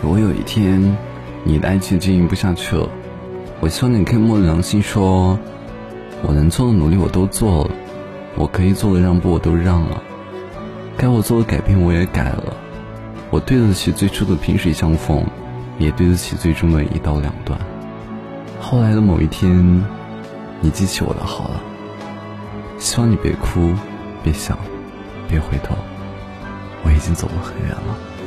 如果有一天你的爱情经营不下去了我希望你可以摸着良心说我能做的努力我都做了我可以做的让步我都让了。该我做的改变我也改了我对得起最初的萍水相逢也对得起最终的一刀两断。后来的某一天你记起我的好了希望你别哭别想别回头我已经走了很远了。